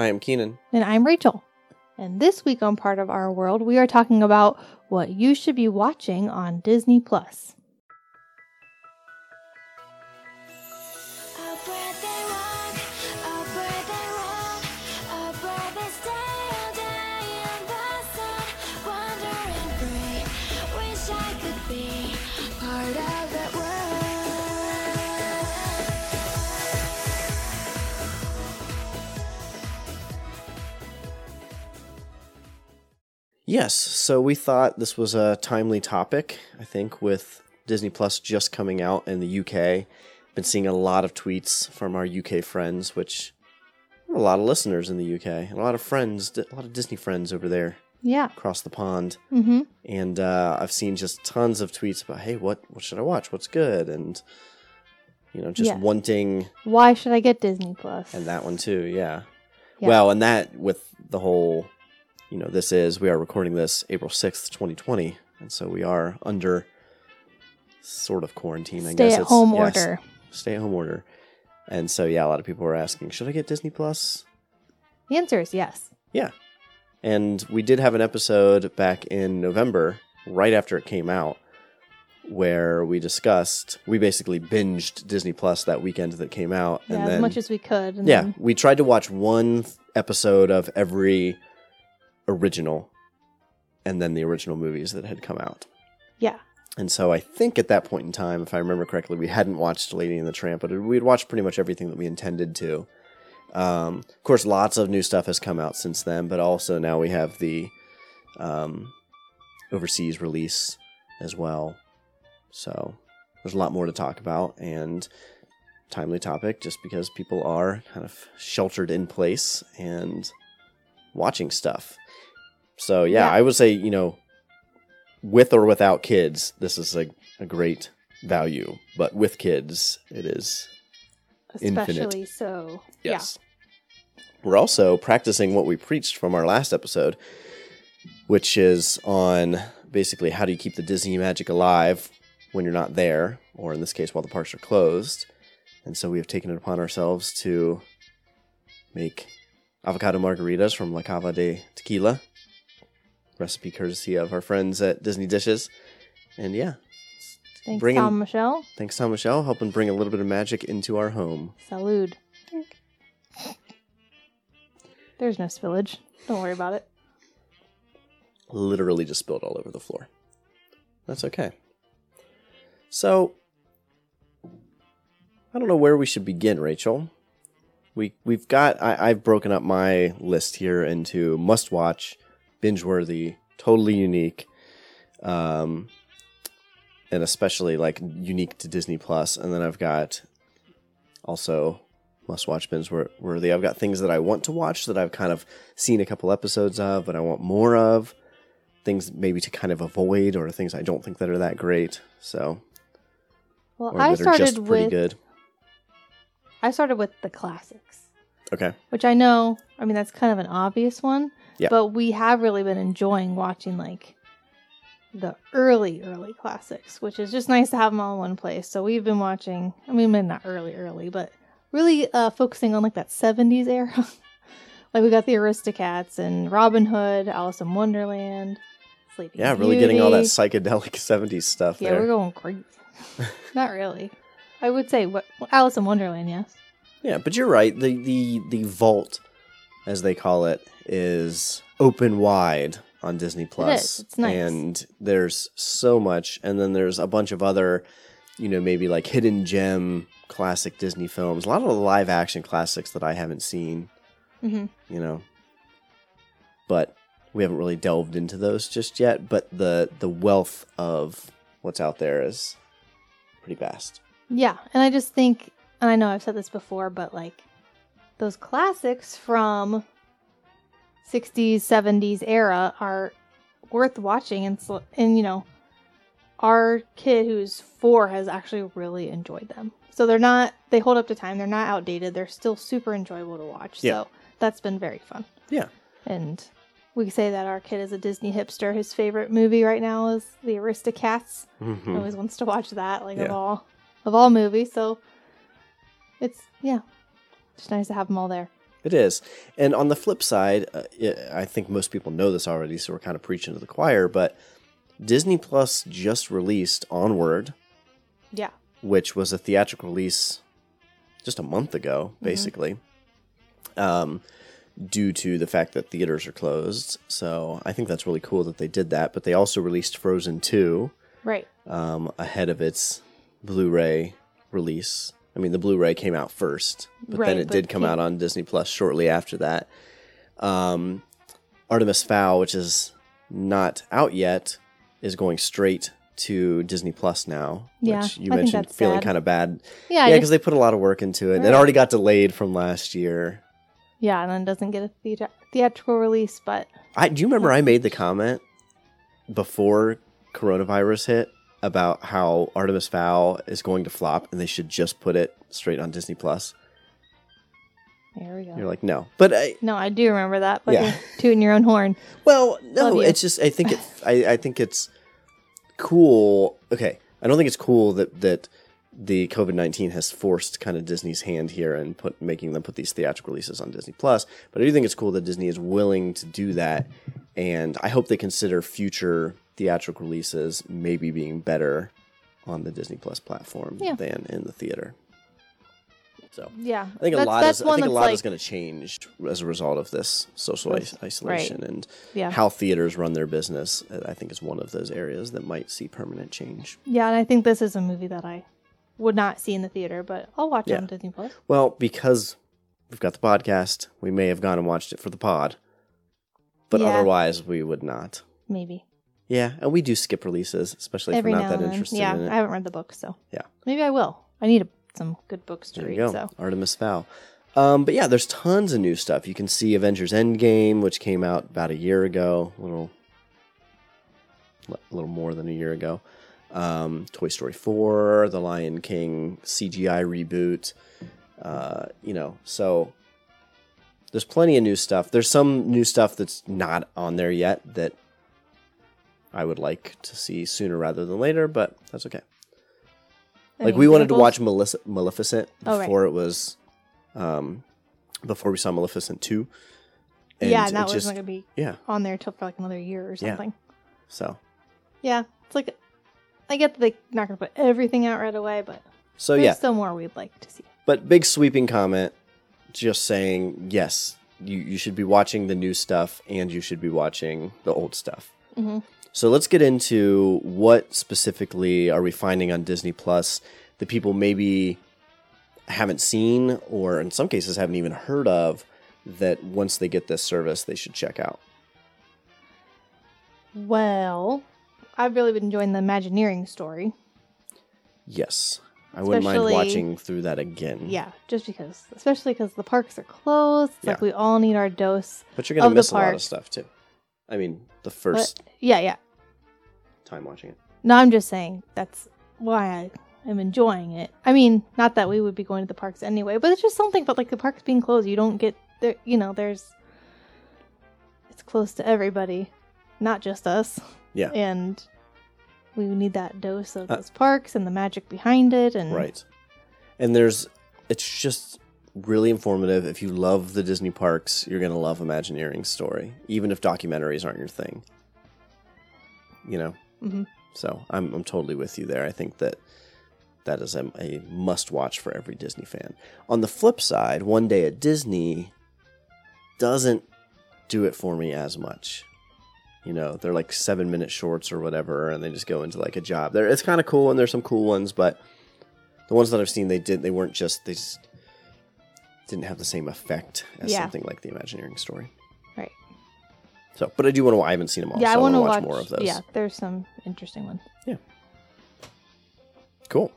Hi, I'm Keenan. And I'm Rachel. And this week on Part of Our World, we are talking about what you should be watching on Disney Plus. Yes, so we thought this was a timely topic, I think, with Disney Plus just coming out in the UK. Been seeing a lot of tweets from our UK friends, which a lot of listeners in the UK, a lot of friends, a lot of Disney friends over there Yeah. across the pond. Mm-hmm. And uh, I've seen just tons of tweets about, hey, what, what should I watch? What's good? And, you know, just Yeah. wanting Why should I get Disney Plus? and that one too, yeah. Yeah. Well, and that with the whole, you know, this is we are recording this April sixth, twenty twenty, and so we are under sort of quarantine. I Stay guess Stay at home yes, order. Stay at home order, and so yeah, a lot of people were asking, should I get Disney Plus? The answer is yes. Yeah, and we did have an episode back in November, right after it came out, where we discussed we basically binged Disney Plus that weekend that came out, Yeah, and as much as we could. And yeah, then- we tried to watch one episode of every original and then the original movies that had come out. yeah. And so I think at that point in time, if I remember correctly, we hadn't watched Lady and the Tramp, but we had watched pretty much everything that we intended to. Um, of course, lots of new stuff has come out since then, but also now we have the um, overseas release as well. So there's a lot more to talk about and timely topic just because people are kind of sheltered in place and watching stuff. So yeah, Yeah. I would say, you know, with or without kids, this is a, a great value. But with kids, it is Infinite. Especially so. Yes. We're also practicing what we preached from our last episode, which is on basically how do you keep the Disney magic alive when you're not there, or in this case, while the parks are closed. And so we have taken it upon ourselves to make avocado margaritas from La Cava de Tequila, recipe courtesy of our friends at Disney Dishes. And yeah. Thanks, Bring in- Tom Michelle. thanks Tom Michelle, helping bring a little bit of magic into our home. Salud. There's no spillage. Don't worry about it. literally just spilled all over the floor. That's okay. So, I don't know where we should begin, Rachel. We we've got I, I've broken up my list here into must watch, binge worthy, totally unique, um, and especially like unique to Disney Plus. And then I've got also must watch binge worthy. I've got things that I want to watch that I've kind of seen a couple episodes of, but I want more of things maybe to kind of avoid or things I don't think that are that great. So Well, I that are just started pretty with good. I started with the classics, Okay. which I know. I mean, that's kind of an obvious one. Yeah. But we have really been enjoying watching like the early, early classics, which is just nice to have them all in one place. So we've been watching. I mean, maybe not early, early, but really uh, focusing on like that '70s era. like we got the Aristocats and Robin Hood, Alice in Wonderland, Sleeping Yeah, really getting all that psychedelic 70s stuff Yeah, there. we're going crazy. Not really. I would say what Alice in Wonderland, yes. Yeah, but you're right. The the the vault as they call it is open wide on Disney Plus. It's nice. And there's so much and then there's a bunch of other, you know, maybe like hidden gem classic Disney films. A lot of the live action classics that I haven't seen. Mm-hmm. you know. But we haven't really delved into those just yet. But the the wealth of what's out there is pretty vast. Yeah, and I just think, and I know I've said this before, but like those classics from 60s, 70s era are worth watching, and and you know, our kid who's four has actually really enjoyed them. So they're not they hold up to time. They're not outdated. They're still super enjoyable to watch. Yeah. So that's been very fun. Yeah. And we say that our kid is a Disney hipster. His favorite movie right now is The Aristocats. Mhm. Always wants to watch that, like of all of all movies. So it's yeah, just nice to have them all there. It is. And on the flip side, uh, i I think most people know this already, so we're kind of preaching to the choir, but Disney Plus just released Onward, Yeah. which was a theatrical release just a month ago, basically, um, due to the fact that theaters are closed. So I think that's really cool that they did that. But they also released Frozen 2 Right. um, ahead of its Blu ray release. I mean, the Blu ray came out first, but then it but did come came- out on Disney Plus shortly after that. Um, Artemis Fowl, which is not out yet, is going straight to Disney Plus now. Yeah, which you I mentioned feeling sad. kind of bad. Yeah. Yeah, because they put a lot of work into it. It already got delayed from last year. yeah, and then doesn't get a thea- theatrical release, but I do you remember I made the comment before coronavirus hit about how Artemis Fowl is going to flop and they should just put it straight on Disney Plus. there we go. You're like, no, but I no, I do remember that, but Yeah. tooting your own horn. well, no, it's just I think it I, I think it's cool. Okay, I don't think it's cool that that the COVID nineteen has forced kind of Disney's hand here and put making them put these theatrical releases on Disney Plus. But I do think it's cool that Disney is willing to do that, and I hope they consider future theatrical releases maybe being better on the Disney Plus platform Yeah. than in the theater. So Yeah. I think a lot is I think a lot like, is going to change as a result of this social is- Right. isolation and Yeah. how theaters run their business. uh, I think is one of those areas that might see permanent change. Yeah, and I think this is a movie that I would not see in the theater, but I'll watch Yeah. it on Disney Plus. Well, because we've got the podcast, we may have gone and watched it for the pod, but Yeah. otherwise we would not. Maybe. Yeah, and we do skip releases, especially Every if we're now not that and then. interested Yeah, in it. I haven't read the book, so Yeah. maybe I will. I need a, some good books to There read. you go, So Artemis Fowl. Um, but yeah, there's tons of new stuff. You can see Avengers Endgame, which came out about a year ago, a little, a little more than a year ago. Um, Toy Story 4, The Lion King CGI reboot. Uh, you know, so there's plenty of new stuff. There's some new stuff that's not on there yet that I would like to see sooner rather than later, but that's okay. Like we wanted to watch Maleficent Oh, right. before it was, um, before we saw Maleficent two. yeah, it and that wasn't going to be yeah. on there till for like another year or Yeah. something. So Yeah, it's like I get that they're not going to put everything out right away, but so there's yeah, still more we'd like to see. but big sweeping comment, just saying yes, you you should be watching the new stuff and you should be watching the old stuff. Mhm. So let's get into what specifically are we finding on Disney Plus that people maybe haven't seen or in some cases haven't even heard of that once they get this service they should check out. Well, I've really been enjoying the Imagineering story. Yes. I wouldn't mind watching through that again. Yeah, just because, especially because the parks are closed. It's like we all need our dose. But you're gonna miss a lot of stuff too. I mean, the But first yeah, yeah. time watching it. No, I'm just saying that's why I am enjoying it. I mean, not that we would be going to the parks anyway, but it's just something. But like the parks being closed, you don't get there. You know, there's it's close to everybody, not just us. Yeah. and we need that dose of Uh, those parks and the magic behind it. And Right. And there's it's just really informative. If you love the Disney parks, you're going to love Imagineering's story, even if documentaries aren't your thing. You know? Mhm. So I'm, I'm totally with you there. I think that that is a, a must watch for every Disney fan. On the flip side, One Day at Disney doesn't do it for me as much. You know, they're like seven minute shorts or whatever, and they just go into like a job. There, it's kind of cool, and there's some cool ones, but the ones that I've seen, they did, they weren't just, they just didn't have the same effect as Yeah. something like the Imagineering story. Right. So, but I do want to. I haven't seen them all. yeah, so I want to wanna watch, more of those. Yeah, there's some interesting ones. Yeah. Cool.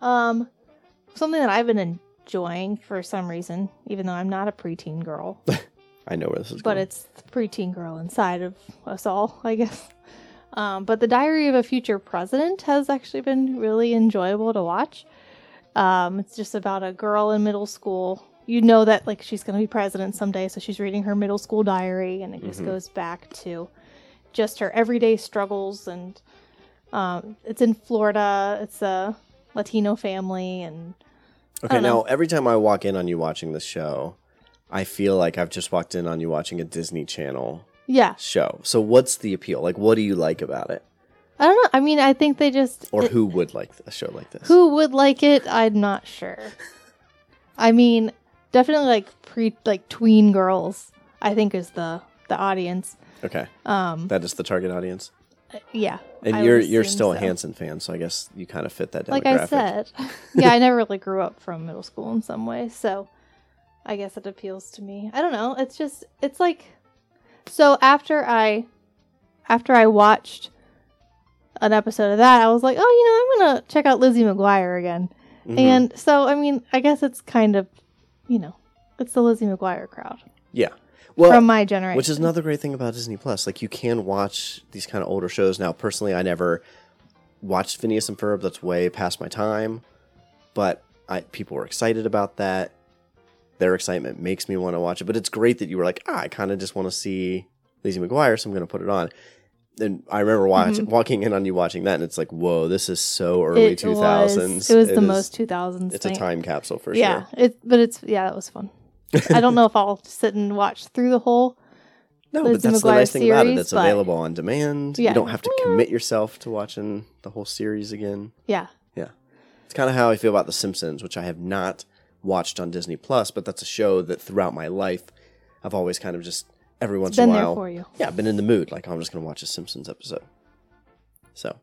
Um, something that I've been enjoying for some reason, even though I'm not a preteen girl, I know where this is but going. But it's the preteen girl inside of us all, I guess. Um, but the Diary of a Future President has actually been really enjoyable to watch. Um, it's just about a girl in middle school. You know that like she's going to be president someday, so she's reading her middle school diary, and it just Mhm. goes back to just her everyday struggles. And um, it's in Florida. It's a Latino family, and Okay, now every time I walk in on you watching this show, I feel like I've just walked in on you watching a Disney Channel Yeah. show. So what's the appeal? Like, what do you like about it? I don't know. I mean, I think they just Or it- who would like a show like this? who would like it. I'm not sure. I mean, definitely like pre like tween girls. I think is the the audience. Okay, Um, that is the target audience. yeah. And I you're you're still a so. Hanson fan, so I guess you kind of fit that demographic. Like I said, yeah, I never really grew up from middle school in some way, so I guess it appeals to me. I don't know. It's just it's like so after I after I watched an episode of that, I was like, oh, you know, I'm gonna check out Lizzie McGuire again. Mhm. And so, I mean, I guess it's kind of, you know, it's the Lizzie McGuire crowd yeah, well, from my generation. which is another great thing about Disney Plus. Like you can watch these kind of older shows. Now, personally, I never watched Phineas and Ferb. That's way past my time. But I people were excited about that. Their excitement makes me want to watch it. But it's great that you were like, ah, I kind of just want to see Lizzie McGuire, so I'm going to put it on. And I remember watch, Mhm. walking in on you watching that, and it's like, whoa, this is so early it 2000s. Was, it was the is- most 2000s. It's a time capsule for yeah, sure. Yeah, it, but it's yeah, that was fun. I don't know if I'll sit and watch through the whole. No, but that's the nice thing about it. series, It's available on demand. Yeah. You don't have to commit yourself to watching the whole series again. Yeah. Yeah, It's kind of how I feel about The Simpsons, which I have not watched on Disney Plus, but that's a show that throughout my life I've always kind of just every once in a while, for you. yeah, I've been in the mood. Like I'm just gonna watch a Simpsons episode. So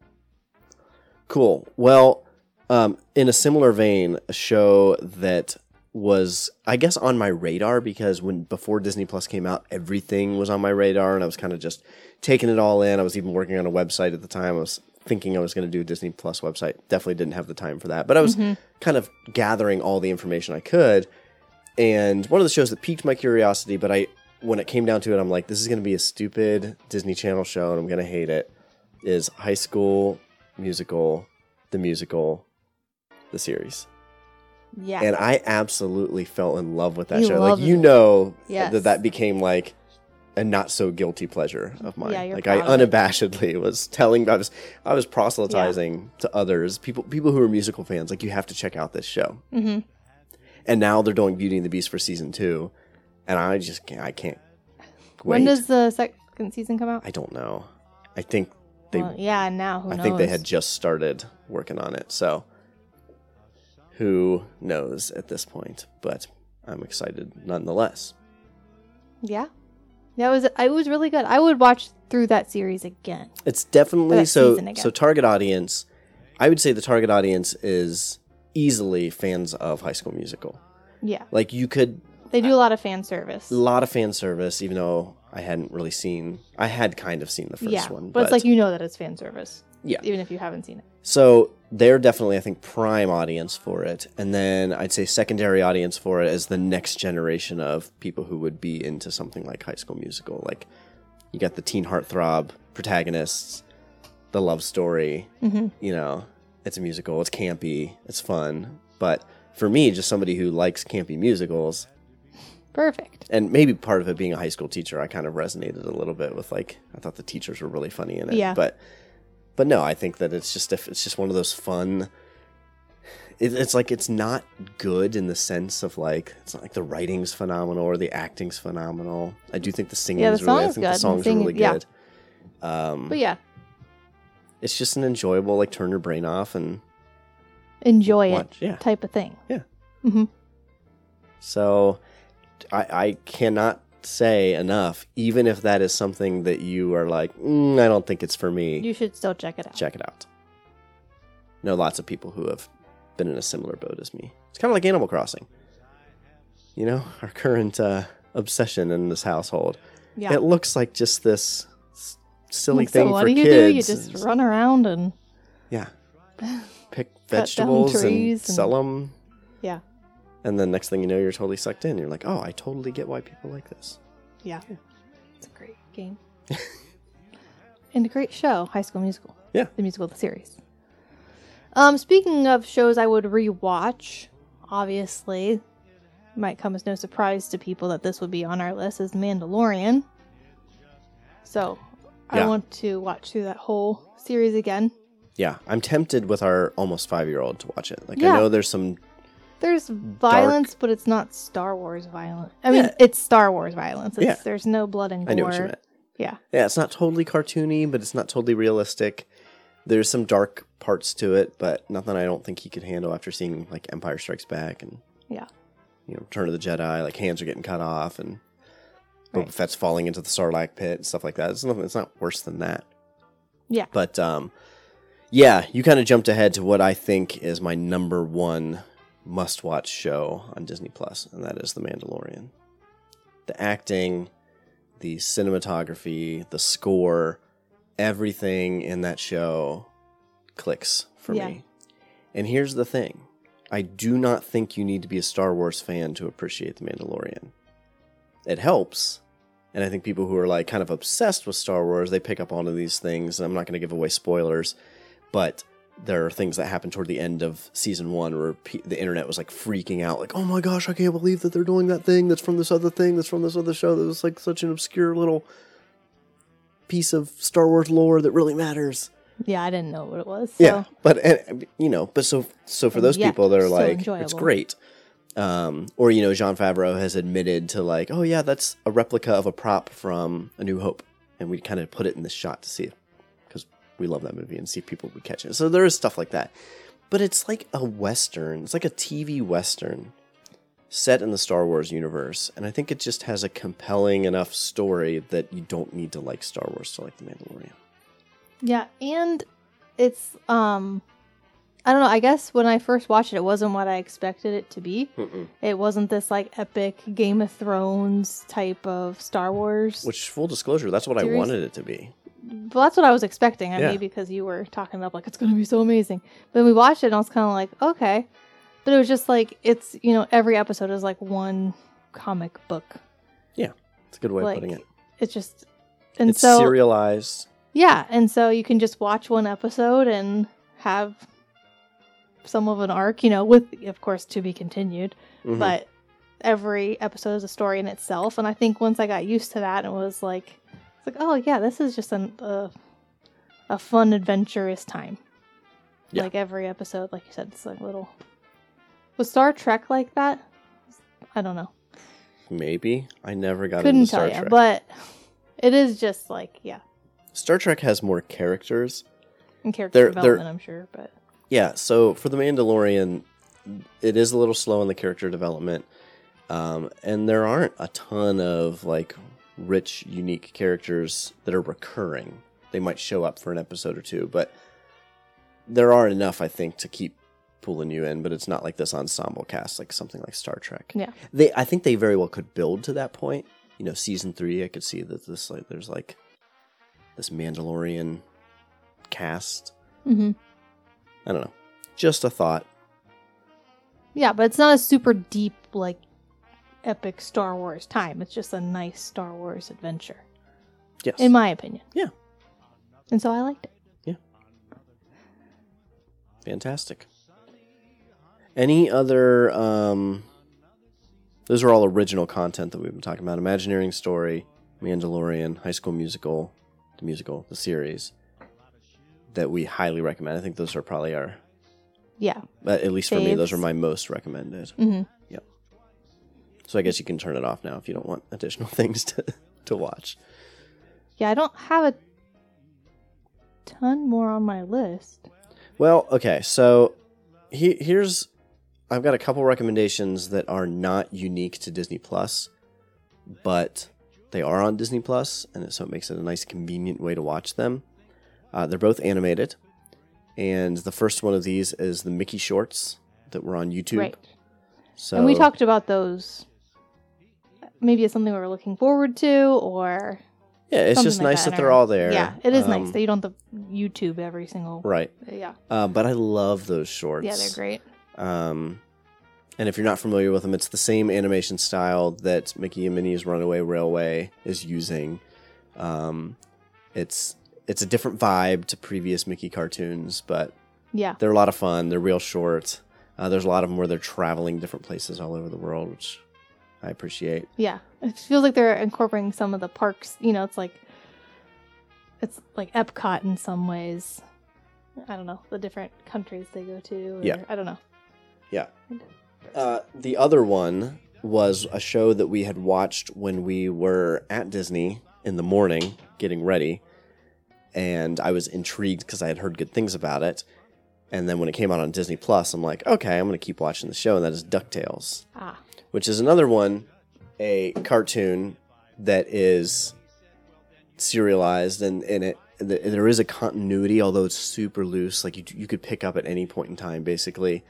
cool. Well, um, in a similar vein, a show that was I guess on my radar because when before Disney Plus came out, everything was on my radar, and I was kind of just taking it all in. I was even working on a website at the time. I was thinking I was going to do a Disney Plus website. Definitely didn't have the time for that, but I was kind of gathering all the information I could. And one of the shows that piqued my curiosity, but I when it came down to it, I'm like, this is going to be a stupid Disney Channel show, and I'm going to hate it. Is High School Musical, the musical, the series, Yeah, and I absolutely fell in love with that You show. Like you it. know Yes. that that became like a not so guilty pleasure of mine. Yeah, you're like I unabashedly was telling I was I was proselytizing to others, people people who are musical fans, like you have to check out this show. Mhm. And now they're doing Beauty and the Beast for season two, and I just can't, I can't. when does the second season come out? I don't know. I think they well, yeah, now who knows? I knows? think they had just started working on it, so who knows at this point? But I'm excited nonetheless. Yeah, it was it was really good. I would watch through that series again. It's definitely so. So target audience, I would say the target audience is easily fans of High School Musical. Yeah, Like you could they do a lot of fan service. a lot of fan service, even though I hadn't really seen. I had kind of seen the first yeah, one, but, it's like you know that it's fan service. Yeah. even if you haven't seen it. So they're definitely, I think, prime audience for it. And then I'd say secondary audience for it is the next generation of people who would be into something like High School Musical. Like you got the teen heartthrob protagonists, the love story. Mhm. You know, it's a musical, it's campy, it's fun. But for me, just somebody who likes campy musicals, Perfect. and maybe part of it being a high school teacher, I kind of resonated a little bit with like I thought the teachers were really funny in it. Yeah. But but no, I think that it's just if it's just one of those fun. It, it's like it's not good in the sense of like it's not like the writing's phenomenal or the acting's phenomenal. I do think the singing Yeah, the is really. I think good, the songs are singing- really yeah. good. Um, But yeah, it's just an enjoyable like turn your brain off and enjoy watch. it Yeah. type of thing. Yeah. Mm-hmm. So I, I cannot say enough, even if that is something that you are like, mm, I don't think it's for me. You should still check it out. check it out. Know lots of people who have been in a similar boat as me. It's kind of like Animal Crossing. You know, our current uh, obsession in this household. Yeah. It looks like just this s- silly so thing what for do you kids. do? You just run around and yeah, pick vegetables and and- sell them, yeah, and then next thing you know, you're totally sucked in. You're like, oh, I totally get why people like this. yeah. It's a great game and a great show, High School Musical. Yeah. the musical, the series. Um, speaking of shows I would rewatch, obviously, might come as no surprise to people that this would be on our list is Mandalorian. So, I want to watch through that whole series again. Yeah, I'm tempted with our almost five year old to watch it. Like Yeah. I know there's some There's violence, but it's not Star Wars violence. I mean, Yeah. it's Star Wars violence. It's, Yeah. There's no blood and gore. I knew what you meant. Yeah. Yeah, it's not totally cartoony, but it's not totally realistic. There's some dark parts to it, but nothing I don't think he could handle after seeing like Empire Strikes Back and Yeah. you know Return of the Jedi. Like hands are getting cut off and Boba Right. Fett's falling into the Sarlacc pit and stuff like that. It's nothing. It's not worse than that. Yeah. But um, yeah, you kind of jumped ahead to what I think is my number one must-watch show on Disney Plus, and that is The Mandalorian. The acting, the cinematography, the score, everything in that show clicks for Yeah. me. And here's the thing. I do not think you need to be a Star Wars fan to appreciate The Mandalorian. It helps, and I think people who are like kind of obsessed with Star Wars, they pick up on these things. And I'm not going to give away spoilers, but there are things that happen toward the end of season one where pe- the internet was like freaking out, like, "Oh my gosh, I can't believe that they're doing that thing that's from this other thing that's from this other show that was like such an obscure little piece of Star Wars lore that really matters." Yeah, I didn't know what it was. So. Yeah, but and, you know, but so so for those yet people, they're so like, it's great. Um, or you know, Jon Favreau has admitted to like, oh yeah, that's a replica of a prop from A New Hope, and we kind of put it in this shot to see we love that movie and see if people would catch it. So there is stuff like that, but it's like a western. It's like a TV western set in the Star Wars universe, and I think it just has a compelling enough story that you don't need to like Star Wars to like The Mandalorian. Yeah, and it's um I don't know, I guess when I first watched it it wasn't what I expected it to be. Mm-mm. It wasn't this like epic Game of Thrones type of Star Wars. Which, full disclosure, that's what I wanted it to be. Well, that's what I was expecting. I Yeah. mean, because you were talking about like it's going to be so amazing. But we watched it and I was kind of like, okay. But it was just like it's, you know, every episode is like one comic book. Yeah, it's a good way like of putting it. it's just and It's so serialized. Yeah, and so you can just watch one episode and have some of an arc, you know, with of course to be continued, Mhm. but every episode is a story in itself. And I think once I got used to that, it was like, like, oh yeah, this is just an, a a fun, adventurous time. Yeah. Like every episode, like you said, it's like little. Was Star Trek like that? I don't know. maybe I never got Couldn't into Star tell you, Trek. but it is just like yeah, Star Trek has more characters. and character They're- they're- development. I'm sure, but Yeah, so for the Mandalorian, it is a little slow in the character development, um, and there aren't a ton of like rich, unique characters that are recurring. They might show up for an episode or two, but there are enough, I think, to keep pulling you in. But it's not like this ensemble cast, like something like Star Trek. yeah. They, I think, they very well could build to that point. You know, season three, I could see that this like there's like this Mandalorian cast. hmm I don't know. Just a thought. Yeah, but it's not a super deep, like, epic Star Wars time. It's just a nice Star Wars adventure, Yes. in my opinion. Yeah. And so I liked it. Yeah. Fantastic. Any other um those are all original content that we've been talking about. Imagineering story, Mandalorian, High School Musical, the musical, the series that we highly recommend. I think those are probably our Yeah. at least for me, those Faves. are my most recommended. hmm So I guess you can turn it off now if you don't want additional things to to watch. Yeah, I don't have a ton more on my list. Well, okay, so he, here's I've got a couple recommendations that are not unique to Disney Plus, but they are on Disney Plus, and so it makes it a nice, convenient way to watch them. Uh, they're both animated, and the first one of these is the Mickey shorts that were on YouTube. Right. So And we talked about those. Maybe it's something we were looking forward to, or yeah, it's just like nice that, I they're all there. Yeah, it is Um, nice that you don't have to YouTube every single. Right, Yeah, uh, but I love those shorts. yeah, they're great. Um, and if you're not familiar with them, it's the same animation style that Mickey and Minnie's Runaway Railway is using. Um, it's it's a different vibe to previous Mickey cartoons, but Yeah, they're a lot of fun. They're real short. Uh, there's a lot of them where they're traveling different places all over the world, which I appreciate. Yeah, it feels like they're incorporating some of the parks. You know, it's like it's like Epcot in some ways. I don't know the different countries they go to. Or, Yeah. I don't know. Yeah. Uh, the other one was a show that we had watched when we were at Disney in the morning getting ready. And I was intrigued because I had heard good things about it. And then when it came out on Disney Plus, I'm like, okay, I'm going to keep watching the show. And that is DuckTales, Ah, which is another one, a cartoon that is serialized and, and it th- there is a continuity, although it's super loose. Like you, you could pick up at any point in time, basically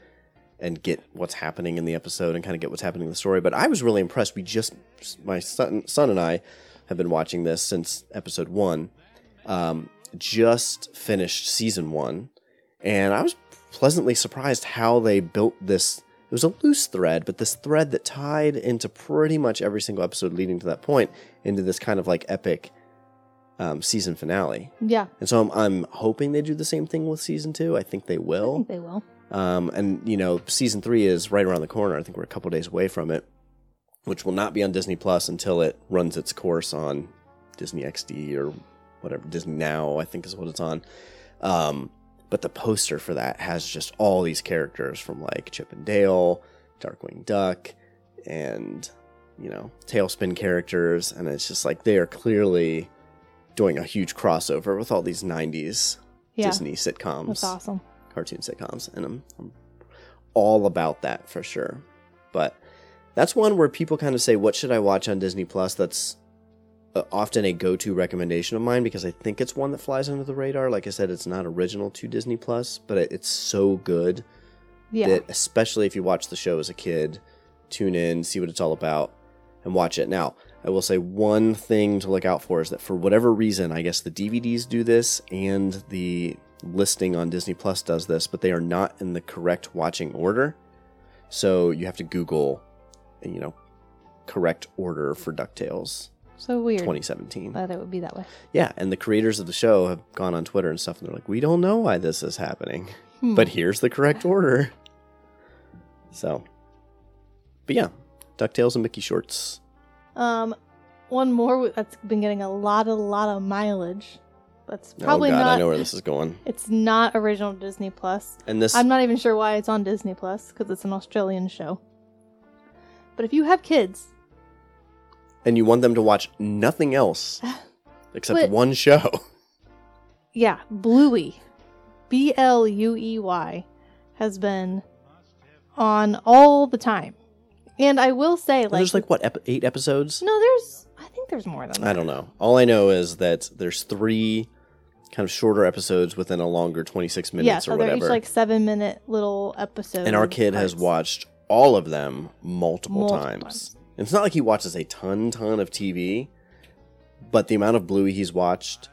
and get what's happening in the episode and kind of get what's happening in the story. But I was really impressed. We just, my son, son and I have been watching this since episode one. Um, just finished season one, and I was pleasantly surprised how they built this. It was a loose thread, but this thread that tied into pretty much every single episode leading to that point into this kind of like epic um, season finale. yeah. And so I'm, I'm hoping they do the same thing with season two. I think they I will. think they will. Um, and you know, season three is right around the corner. I think we're a couple days away from it, which will not be on Disney Plus until it runs its course on Disney XD or whatever Disney Now. I think is what it's on. Um, but the poster for that has just all these characters from like Chip and Dale, Darkwing Duck, and you know, TaleSpin characters, and it's just like they are clearly doing a huge crossover with all these '90s Yeah. Disney sitcoms That's awesome. cartoon sitcoms, and I'm, I'm all about that for sure. But that's one where people kind of say, "What should I watch on Disney Plus?" That's uh, often a go-to recommendation of mine because I think it's one that flies under the radar. Like I said, it's not original to Disney Plus, but it, it's so good Yeah. that, especially if you watch the show as a kid, tune in, see what it's all about, and watch it. Now, I will say one thing to look out for is that for whatever reason, I guess the DVDs do this and the listing on Disney Plus does this, but they are not in the correct watching order. So you have to Google, you know, correct order for DuckTales so weird 2017. that it would be that way. Yeah, and the creators of the show have gone on Twitter and stuff, and they're like, "We don't know why this is happening, Hmm. but here's the correct order." So, but yeah, Ducktales and Mickey Shorts. Um, one more that's been getting a lot, a lot of mileage. That's probably oh God, not. I know where this is going. It's not original Disney Plus. And this, I'm not even sure why it's on Disney Plus because it's an Australian show. But if you have kids, and you want them to watch nothing else except But- one show. yeah, Bluey, B L U E Y, has been on all the time. And I will say, like, there's like what ep- eight episodes? no, there's, I think there's more than that. I don't know. All I know is that there's three kind of shorter episodes within a longer 26 minutes yeah, or they're whatever. each like seven minute little episodes. and our kid has watched all of them multiple, Multiple times. It's not like he watches a ton, ton of TV, but the amount of Bluey he's watched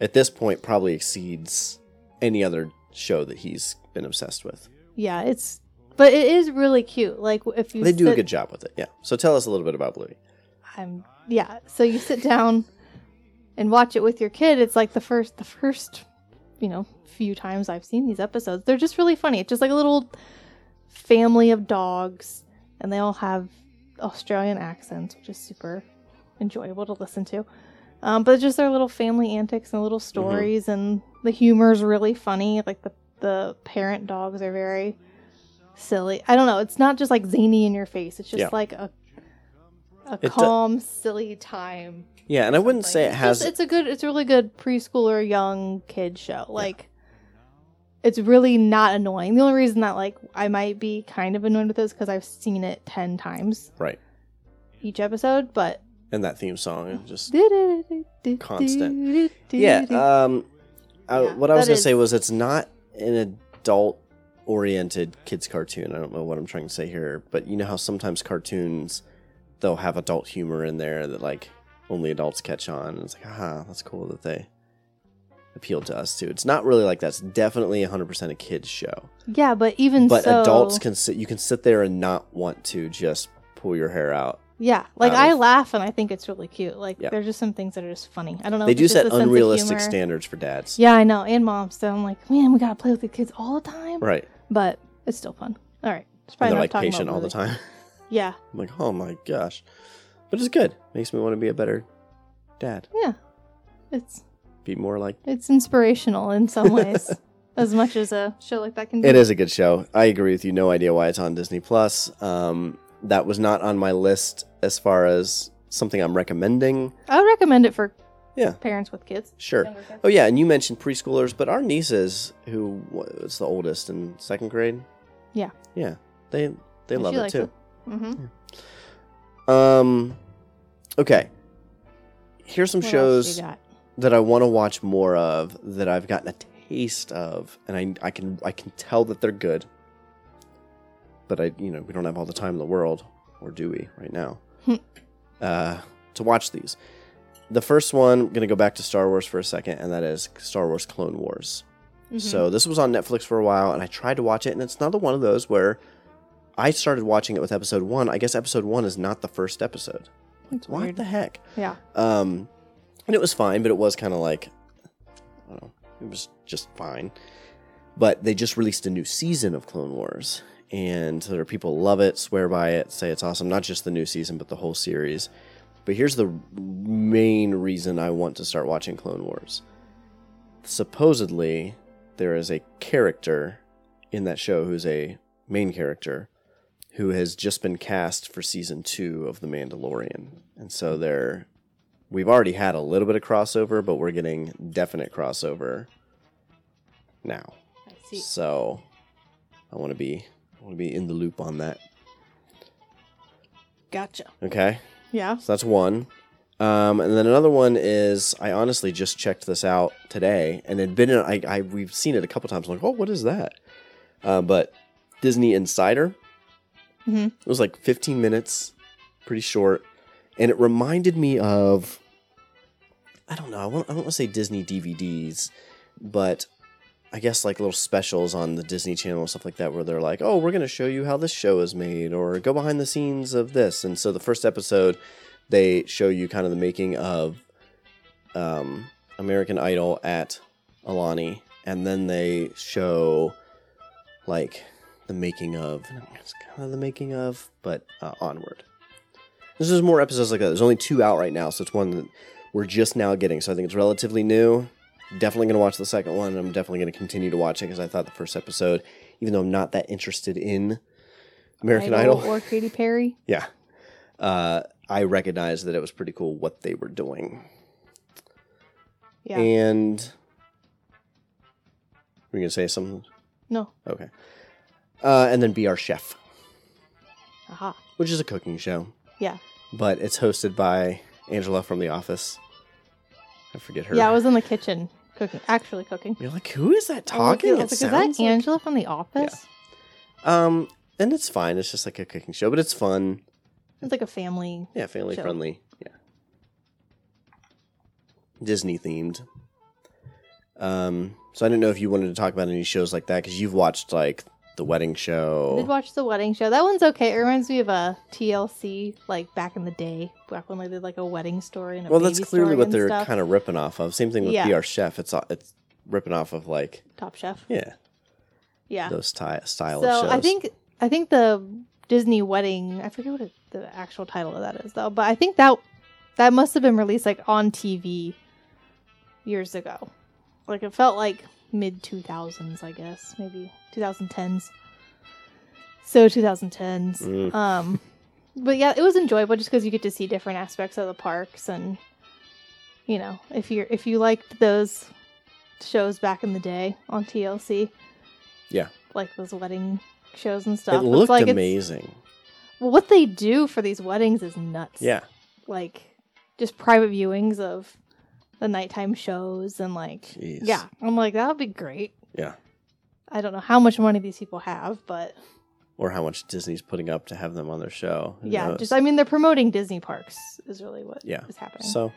at this point probably exceeds any other show that he's been obsessed with. Yeah, it's, but it is really cute. Like if you They do a good job with it, yeah. So tell us a little bit about Bluey. I'm yeah. So you sit down and watch it with your kid. It's like the first the first you know few times I've seen these episodes. They're just really funny. It's just like a little family of dogs, and they all have Australian accents, which is super enjoyable to listen to. Um, but just their little family antics and little stories, and the humor is really funny. Like the the parent dogs are very silly. I don't know. It's not just like zany in your face. It's just Yeah. like a a do- calm, silly time. Yeah, and I wouldn't say it It's has just- it's a good. It's a really good preschooler, young kid show. Like, it's really not annoying. The only reason that like I might be kind of annoyed with this because I've seen it ten times right. each episode, but And that theme song is just constant. Yeah, um, I, Yeah, what I was that gonna say is- was it's not an adult-oriented kids cartoon. I don't know what I'm trying to say here, but you know how sometimes cartoons they'll have adult humor in there that like only adults catch on, and it's like, aha, that's cool that they appealed to us too. It's not really like that. It's definitely 100% a kids show, yeah, but even but so, adults can sit. You can sit there and not want to just pull your hair out. Yeah, like I of- laugh and I think it's really cute. Like Yeah. there's just some things that are just funny. I don't know. they do set the sense of unrealistic standards for dads. Yeah, I know, and moms. So I'm like, man, we gotta play with the kids all the time. Right. But it's still fun. All right, it's And probably they're like patient all the time. Yeah, I'm like, oh my gosh. But it's good. Makes me want to be a better dad. yeah. It's Be more like it's inspirational in some ways. as much as a show like that can do. It is a good show. I agree with you. No idea why it's on Disney Plus. Um, that was not on my list as far as something I'm recommending. I would recommend it for Yeah, parents with kids. sure. Kids. Oh yeah, and you mentioned preschoolers, but our nieces, who was the oldest in second grade, Yeah. yeah, they they And love it too. Mm-hmm. Um, okay. Here's some shows You got? That I want to watch more of that I've gotten a taste of, and I I can I can tell that they're good. But I you know we don't have all the time in the world, or do we right now? uh, to watch these. The first one, I'm gonna go back to Star Wars for a second, and that is Star Wars Clone Wars. Mm-hmm. So this was on Netflix for a while, and I tried to watch it, and it's another one of those where I started watching it with episode one. I guess episode one is not the first episode. It's What weird. the heck? Yeah. Um, and it was fine, but it was kind of like, I don't know, it was just fine. But they just released a new season of Clone Wars, and there are people love it, swear by it, say it's awesome. Not just the new season, but the whole series. But here's the main reason I want to start watching Clone Wars. Supposedly, there is a character in that show who's a main character who has just been cast for season two of The Mandalorian. And so they're we've already had a little bit of crossover, but we're getting definite crossover now. I see. So I want to be I want to be in the loop on that. Gotcha. Okay, Yeah. so that's one. Um, and then another one is I honestly just checked this out today, and it'd been in, I, I we've seen it a couple times. I'm like, oh, what is that? Uh, but Disney Insider. Mhm. It was like 15 minutes, pretty short, and it reminded me of I don't know. I, I don't want to say Disney DVDs, but I guess like little specials on the Disney Channel and stuff like that, where they're like, "Oh, we're going to show you how this show is made," or "Go behind the scenes of this." And so the first episode, they show you kind of the making of um, American Idol at Aulani, and then they show like the making of it's kind of the making of, but uh, onward. This is more episodes like that. There's only two out right now, so it's one that we're just now getting. So I think it's relatively new. Definitely going to watch the second one. I'm definitely going to continue to watch it because I thought the first episode, even though I'm not that interested in American Idol, or Katy Perry. yeah, uh, I recognized that it was pretty cool what they were doing. Yeah. And were going to say something? no. Okay. Uh, and then Be Our Chef, Aha. which is a cooking show, Yeah. but it's hosted by Angela from The Office. I forget her. Yeah. I was in the kitchen cooking, actually cooking. You're like, who is that talking? like, is that like- Angela from The Office? Um, and it's fine. It's just like a cooking show, but it's fun. It's like a family. Yeah, family Show. friendly. Yeah. Disney themed. Um, so I didn't know if you wanted to talk about any shows like that because you've watched like the wedding show. did watch the wedding show. That one's okay. It reminds me of a TLC, like back in the day, back when they did like a wedding story and a well, that's clearly what they're stuff. kind of ripping off of. Same thing with Yeah. Be Chef. It's uh, it's ripping off of like Top Chef. yeah Yeah. those ty- style so of shows. I think I think the Disney wedding. I forget what it, the actual title of that is though, but I think that that must have been released like on TV years ago. Like it felt like mid two thousands, I guess, maybe two thousand tens. So two thousand tens. Mm. Um, but yeah, it was enjoyable just because you get to see different aspects of the parks and you know if you're if you liked those shows back in the day on TLC, Yeah. like those wedding shows and it stuff. It's looked like it's- amazing. well, what they do for these weddings is nuts. Yeah, like just private viewings of the nighttime shows and like Jeez. yeah, I'm like that would be great. yeah. I don't know how much money these people have, but Or how much Disney's putting up to have them on their show. Yeah, just I mean they're promoting Disney parks is really what Yeah. is happening. So,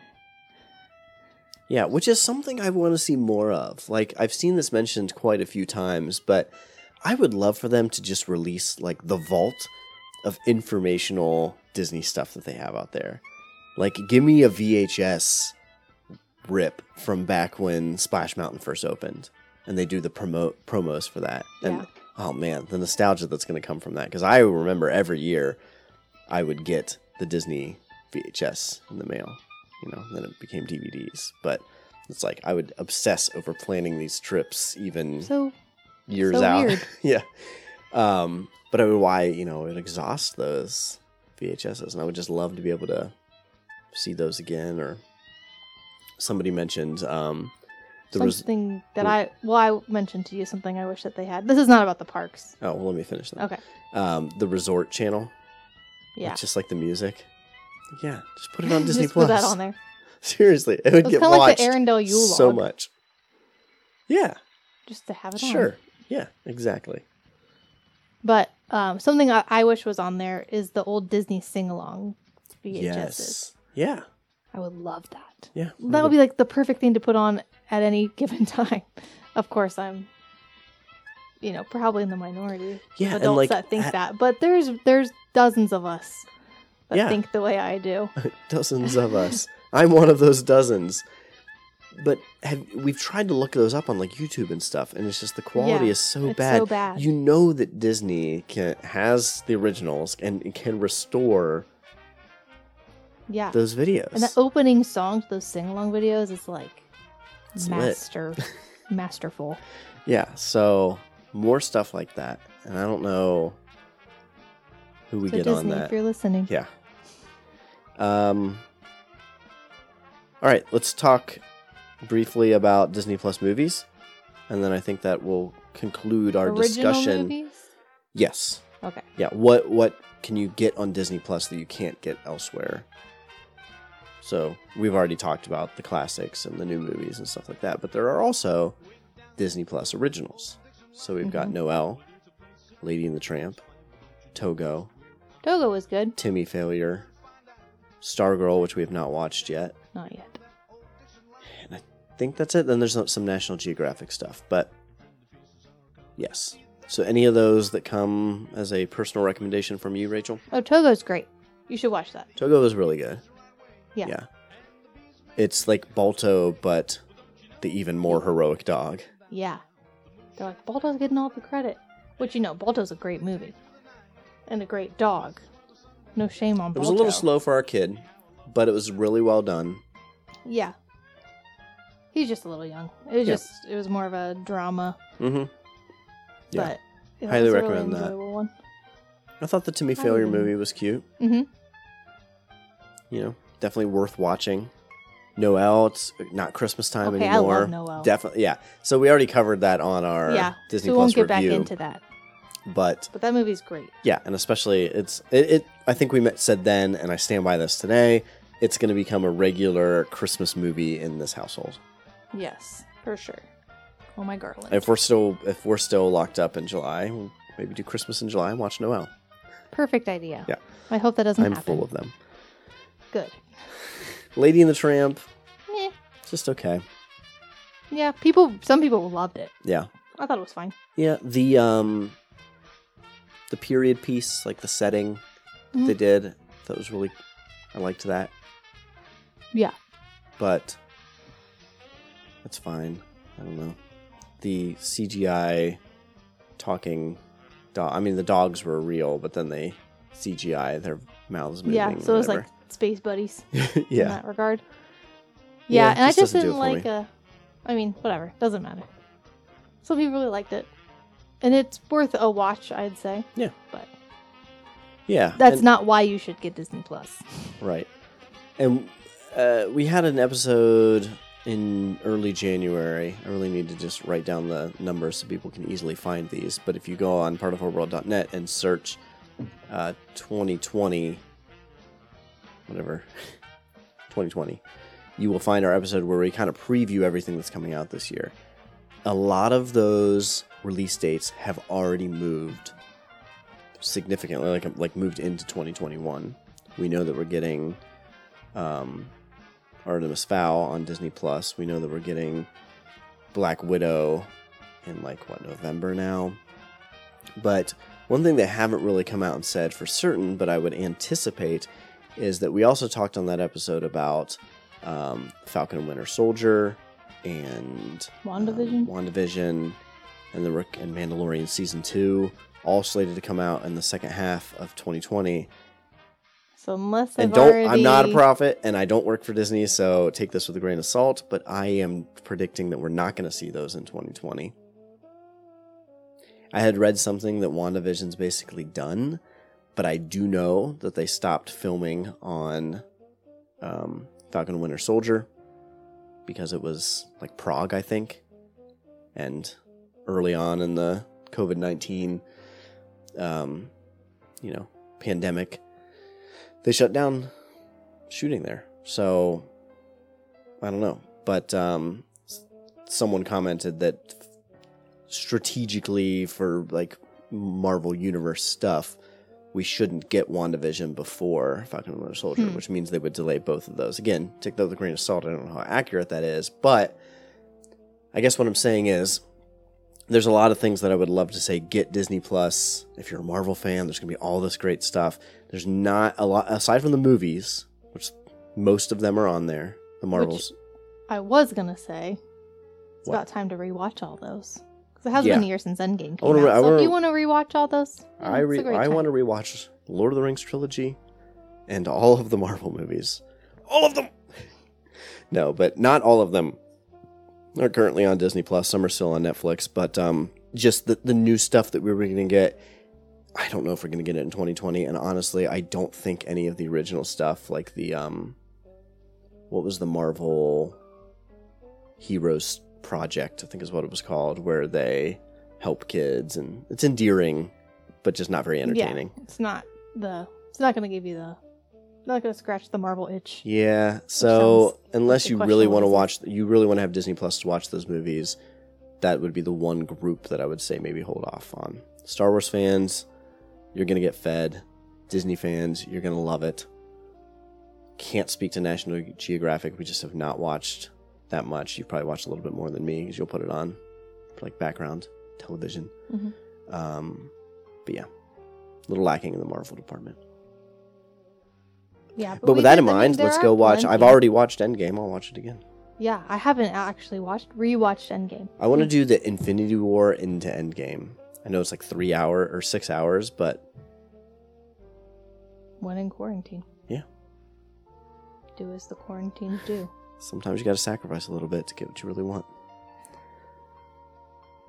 yeah, which is something I want to see more of. Like, I've seen this mentioned quite a few times, but I would love for them to just release, like, the vault of informational Disney stuff that they have out there. Like, give me a VHS rip from back when Splash Mountain first opened, and they do the promote promos for that. And Yeah. oh man, the nostalgia that's going to come from that. Because I remember every year I would get the Disney VHS in the mail. You know, then it became DVDs. But It's like I would obsess over planning these trips even So years so out. yeah. Um, but I would why you know it exhaust those VHSs, and I would just love to be able to see those again. Or somebody mentioned um, something that I well I mentioned to you something I wish that they had. This is not about the parks. oh well, let me finish that. Okay. Um, the resort channel, Yeah. It's just like the music. Yeah, just put it on Disney Just Plus. put that on there. Seriously, it would It's get of like the Arendelle Yule so much. Yeah, just to have it on. sure. Yeah, exactly. But um, something I, I wish was on there is the old Disney sing along VHSs. Yes. Yeah. I would love that. Yeah. That would be like the perfect thing to put on at any given time. Of course, I'm, you know, probably in the minority Yeah, and, adults like, that think at- that. But there's there's dozens of us that Yeah. think the way I do. dozens of us. I'm one of those dozens. But have, we've tried to look those up on like YouTube and stuff, and it's just the quality Yeah, is so it's bad. so bad. You know that Disney can has the originals and can restore Yeah. those videos. and the opening songs, those sing along videos, is like It's master, masterful. yeah, so more stuff like that, and I don't know who we so get Disney, on that. if you're listening, Yeah. Um. All right, let's talk briefly about Disney Plus movies, and then I think that will conclude our original discussion. movies. Yes. Okay. Yeah. What What can you get on Disney Plus that you can't get elsewhere? So we've already talked about the classics and the new movies and stuff like that, but there are also Disney Plus originals. So we've got Mhm. Noel, Lady and the Tramp, Togo, Togo was good. Timmy Failure, Stargirl, which we have not watched yet. Not yet. And I think that's it. Then there's some National Geographic stuff, but yes. So any of those that come as a personal recommendation from you, Rachel? Oh, Togo's great. You should watch that. Togo is really good. Yeah. Yeah. It's like Balto, but the even more heroic dog. Yeah. They're like, Balto's getting all the credit. Which, you know, Balto's a great movie. And a great dog. No shame on Balto. It was a little slow for our kid, but it was really well done. Yeah. He's just a little young. It was Yeah. just, it was more of a drama. Mm hmm Yeah. But it Highly was recommend really that. one. I thought the Timmy Failure movie was cute. Mm-hmm. You know, definitely worth watching. Noel, it's not Christmas time Okay, I anymore. love Noel. Definitely, yeah. So we already covered that on our Yeah. Disney so we Plus won't get review. back into that. But But that movie's great. yeah, and especially it's it. it I think we met, said then, and I stand by this today. It's going to become a regular Christmas movie in this household. Yes, for sure. Oh my garland. If we're still if we're still locked up in July, we'll maybe do Christmas in July and watch Noel. Perfect idea. Yeah. I hope that doesn't I'm happen. full of them. Good. Lady and the Tramp, Eh. just okay. Yeah, people. Some people loved it. Yeah, I thought it was fine. yeah. The um, the period piece, like the setting Mhm. they did, that was really. I liked that, Yeah. but it's fine. I don't know. The CGI talking dog. I mean, the dogs were real, but then they CGI their mouths moving. yeah. So it was like. Space buddies in yeah, that regard. Yeah, Yeah, and I just just doesn't do didn't like. me. Uh, I mean, whatever. Doesn't matter. Some people really liked it, and it's worth a watch. I'd say. Yeah. But yeah. that's and- not why you should get Disney Plus. Right. And uh, we had an episode in early January. I really need to just write down the numbers so people can easily find these. But if you go on partofourworld.net and search uh, 2020, whatever, 2020, you will find our episode where we kind of preview everything that's coming out this year. A lot of those release dates have already moved significantly, like like moved into 2021. We know that we're getting um, Artemis Fowl on Disney Plus. We know that we're getting Black Widow in like what November now. But one thing they haven't really come out and said for certain, but I would anticipate, is that we also talked on that episode about um, Falcon and Winter Soldier and WandaVision? um, WandaVision, and the Rick and Mandalorian season two, all slated to come out in the second half of 2020. So unless and I've don't already... I'm not a prophet and I don't work for Disney, so take this with a grain of salt, but I am predicting that we're not going to see those in 2020. I had read something that WandaVision's basically done, but I do know that they stopped filming on um, Falcon Winter Soldier because it was like Prague, I think, and early on in the COVID 19, um, you know, pandemic, they shut down shooting there. So I don't know, but um, someone commented that strategically for like Marvel Universe stuff, we shouldn't get WandaVision before Falcon and Winter Soldier, Hmm. which means they would delay both of those. Again, take that with a grain of salt. I don't know how accurate that is, but I guess what I'm saying is there's a lot of things that I would love to say get Disney Plus. If you're a Marvel fan, there's going to be all this great stuff. There's not a lot aside from the movies, which most of them are on there. The Marvels. I was gonna say it's What? about time to rewatch all those it has Yeah. been a year since Endgame came I wanna re- out. I so wanna- if you want to rewatch all those, yeah, I re- I want to rewatch Lord of the Rings trilogy and all of the Marvel movies. All of them. no, but not all of them are currently on Disney Plus. Some are still on Netflix, but um, just the the new stuff that we were going to get. I don't know if we're going to get it in 2020, and honestly, I don't think any of the original stuff, like the um, what was the Marvel Heroes project? I think is what it was called, where they help kids, and it's endearing, but just not very entertaining. Yeah, it's not the. It's not gonna give you the. Not gonna scratch the Marvel itch. Yeah. So unless you really want to watch, you really want to have Disney Plus to watch those movies, that would be the one group that I would say maybe hold off on. Star Wars fans, you're gonna get fed. Disney fans, you're gonna love it. Can't speak to National Geographic. We just have not watched that much. You've probably watched a little bit more than me because you'll put it on for like background television. Mhm. Um, but yeah, a little lacking in the Marvel department. Yeah, But, we with that in mind, let's go watch. I've already watched Endgame. I'll watch it again. Yeah, I haven't actually watched rewatched Endgame. I want to do the Infinity War into Endgame. I know it's like three hour or six hours, but When in quarantine. Yeah. Do as the quarantines do. Sometimes you got to sacrifice a little bit to get what you really want.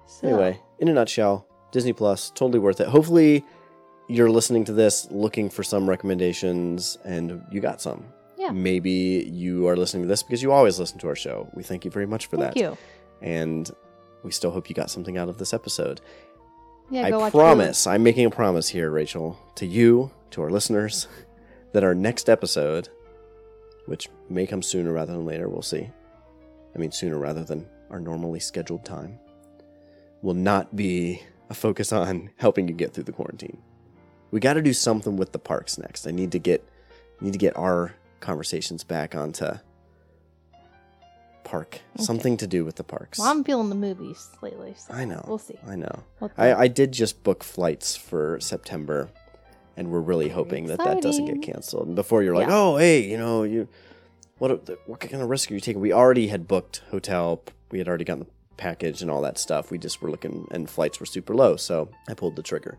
So, Anyway, in a nutshell, Disney Plus, totally worth it. Hopefully, you're listening to this looking for some recommendations and you got some. Yeah. Maybe you are listening to this because you always listen to our show. We thank you very much for thank that. you. And we still hope you got something out of this episode. Yeah, go I promise, I'm making a promise here, Rachel, to you, to our listeners, that our next episode, which may come sooner rather than later, we'll see. I mean, sooner rather than our normally scheduled time, will not be a focus on helping you get through the quarantine. We got to do something with the parks next. I need to get need to get our conversations back onto park. Something to do with the parks. Well, I'm feeling the movies lately. So I know. We'll see. I know. I, I did just book flights for September, and we're really hoping that that doesn't get canceled. And before you're like, Yeah. oh, hey, you know, you what what kind of risk are you taking? We already had booked hotel. We had already gotten the package and all that stuff. We just were looking, and flights were super low, so I pulled the trigger.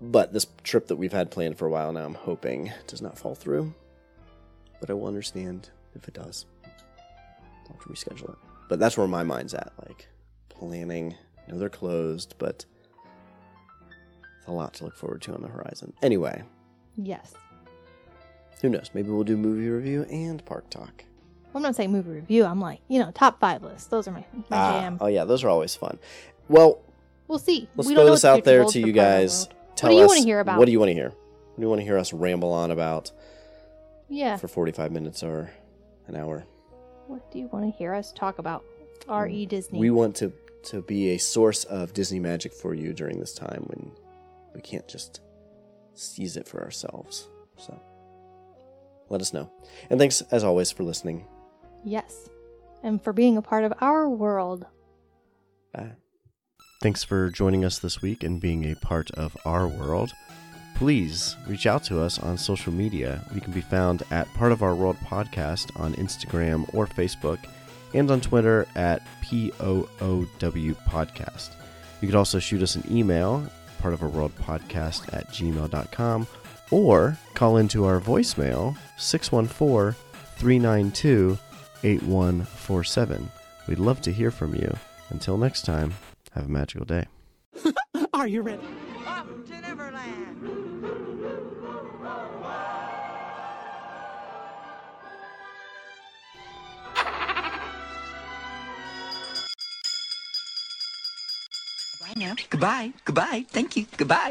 But this trip that we've had planned for a while now, I'm hoping does not fall through. But I will understand if it does. I'll have to reschedule it. But that's where my mind's at, like planning. I know they're closed, but a lot to look forward to on the horizon. Anyway, Yes. who knows? Maybe we'll do movie review and park talk. I'm not saying movie review. I'm like, you know, top five lists. Those are my, my Ah, jam. oh yeah, those are always fun. Well, We'll see. let's we throw don't know this out there to you part of the guys. Tell do you us wanna hear about? What do you want to hear? What do you want to hear us ramble on about Yeah. for 45 minutes or an hour? What do you want to hear us talk about? R.E. Disney. We want to to be a source of Disney magic for you during this time when we can't just seize it for ourselves. So let us know. And thanks as always for listening. yes. And for being a part of our world. Bye. Thanks for joining us this week and being a part of our world. Please reach out to us on social media. We can be found at Part of Our World Podcast on Instagram or Facebook and on Twitter at POOW Podcast. You could also shoot us an email, part of our world podcast at gmail.com, or call into our voicemail 614 392 8147. We'd love to hear from you. Until next time, have a magical day. Are you ready? Goodbye. Goodbye. Thank you. Goodbye.